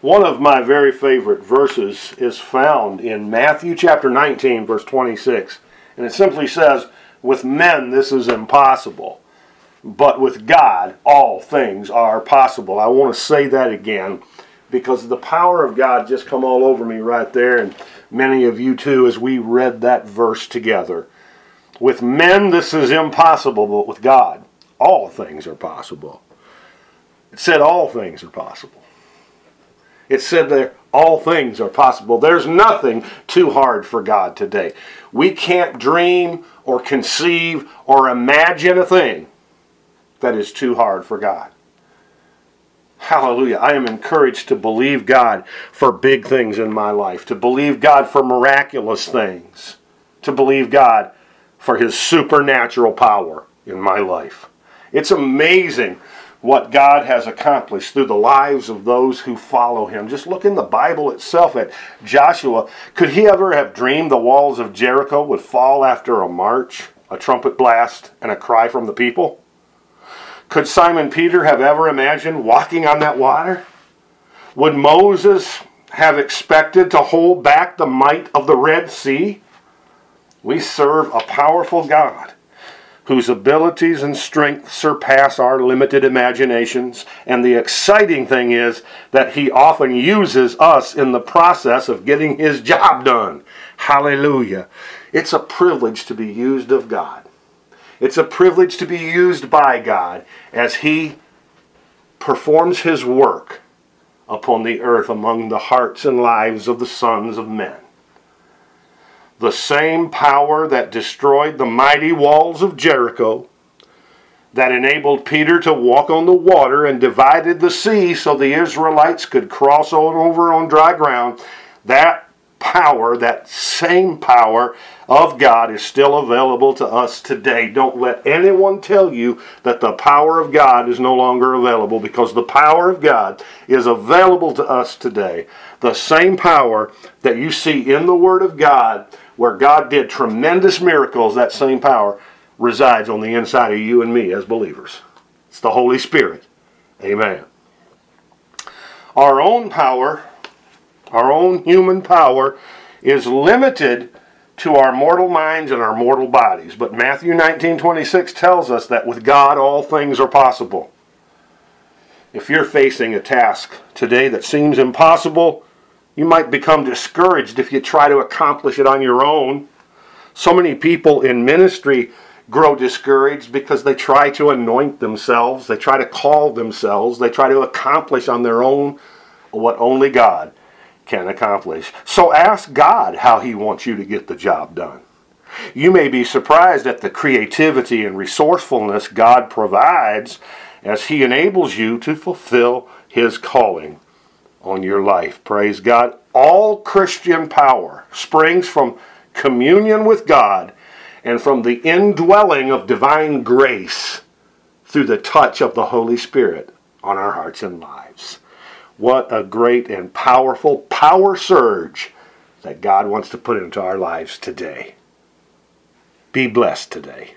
One of my very favorite verses is found in Matthew chapter 19, verse 26. And it simply says, With men this is impossible, but with God all things are possible. I want to say that again because the power of God just come all over me right there, and many of you too, as we read that verse together. With men this is impossible, but with God all things are possible. It said all things are possible. It said that all things are possible. There's nothing too hard for God today. We can't dream or conceive or imagine a thing that is too hard for God. Hallelujah. I am encouraged to believe God for big things in my life, to believe God for miraculous things, to believe God for His supernatural power in my life. It's amazing what God has accomplished through the lives of those who follow him. Just look in the Bible itself at Joshua. Could he ever have dreamed the walls of Jericho would fall after a march, a trumpet blast, and a cry from the people? Could Simon Peter have ever imagined walking on that water? Would Moses have expected to hold back the might of the Red Sea? We serve a powerful God whose abilities and strength surpass our limited imaginations. And the exciting thing is that he often uses us in the process of getting his job done. Hallelujah. It's a privilege to be used of God. It's a privilege to be used by God as he performs his work upon the earth among the hearts and lives of the sons of men the same power that destroyed the mighty walls of Jericho, that enabled Peter to walk on the water and divided the sea so the Israelites could cross on over on dry ground, that power, that same power of God is still available to us today. Don't let anyone tell you that the power of God is no longer available because the power of God is available to us today. The same power that you see in the Word of God where God did tremendous miracles, that same power resides on the inside of you and me as believers. It's the Holy Spirit. Amen. Our own power, our own human power, is limited to our mortal minds and our mortal bodies. But Matthew 19 26 tells us that with God all things are possible. If you're facing a task today that seems impossible, you might become discouraged if you try to accomplish it on your own. So many people in ministry grow discouraged because they try to anoint themselves, they try to call themselves, they try to accomplish on their own what only God can accomplish. So ask God how He wants you to get the job done. You may be surprised at the creativity and resourcefulness God provides as He enables you to fulfill His calling on your life. Praise God. All Christian power springs from communion with God and from the indwelling of divine grace through the touch of the Holy Spirit on our hearts and lives. What a great and powerful power surge that God wants to put into our lives today. Be blessed today.